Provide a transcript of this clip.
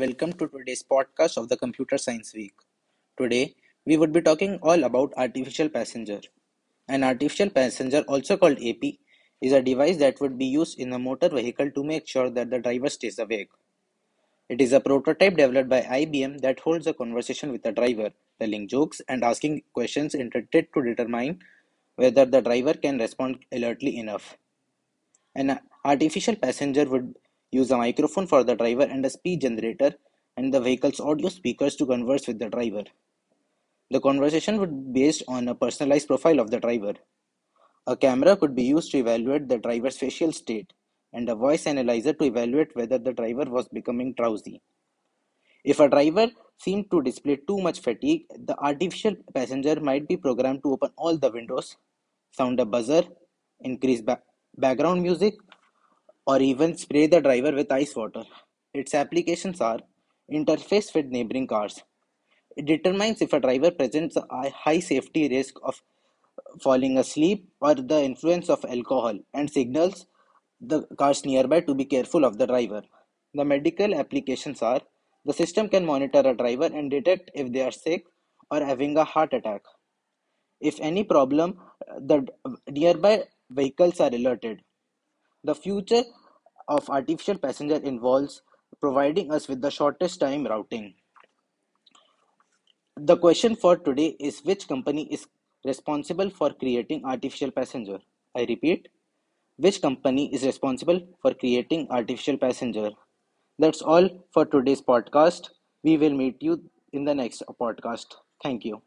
Welcome to today's podcast of the Computer Science Week. Today, we would be talking all about artificial passenger. An artificial passenger, also called AP, is a device that would be used in a motor vehicle to make sure that the driver stays awake. It is a prototype developed by IBM that holds a conversation with the driver, telling jokes and asking questions intended to determine whether the driver can respond alertly enough. An artificial passenger would use a microphone for the driver and a speech generator and the vehicle's audio speakers to converse with the driver. The conversation would be based on a personalized profile of the driver. A camera could be used to evaluate the driver's facial state and a voice analyzer to evaluate whether the driver was becoming drowsy. If a driver seemed to display too much fatigue, the artificial passenger might be programmed to open all the windows, sound a buzzer, increase ba- background music, or even spray the driver with ice water. Its applications are interface with neighboring cars. It determines if a driver presents a high safety risk of falling asleep or the influence of alcohol and signals the cars nearby to be careful of the driver. The medical applications are the system can monitor a driver and detect if they are sick or having a heart attack. If any problem, the nearby vehicles are alerted. The future of artificial passenger involves providing us with the shortest time routing. The question for today is which company is responsible for creating artificial passenger? I repeat, which company is responsible for creating artificial passenger? That's all for today's podcast. We will meet you in the next podcast. Thank you.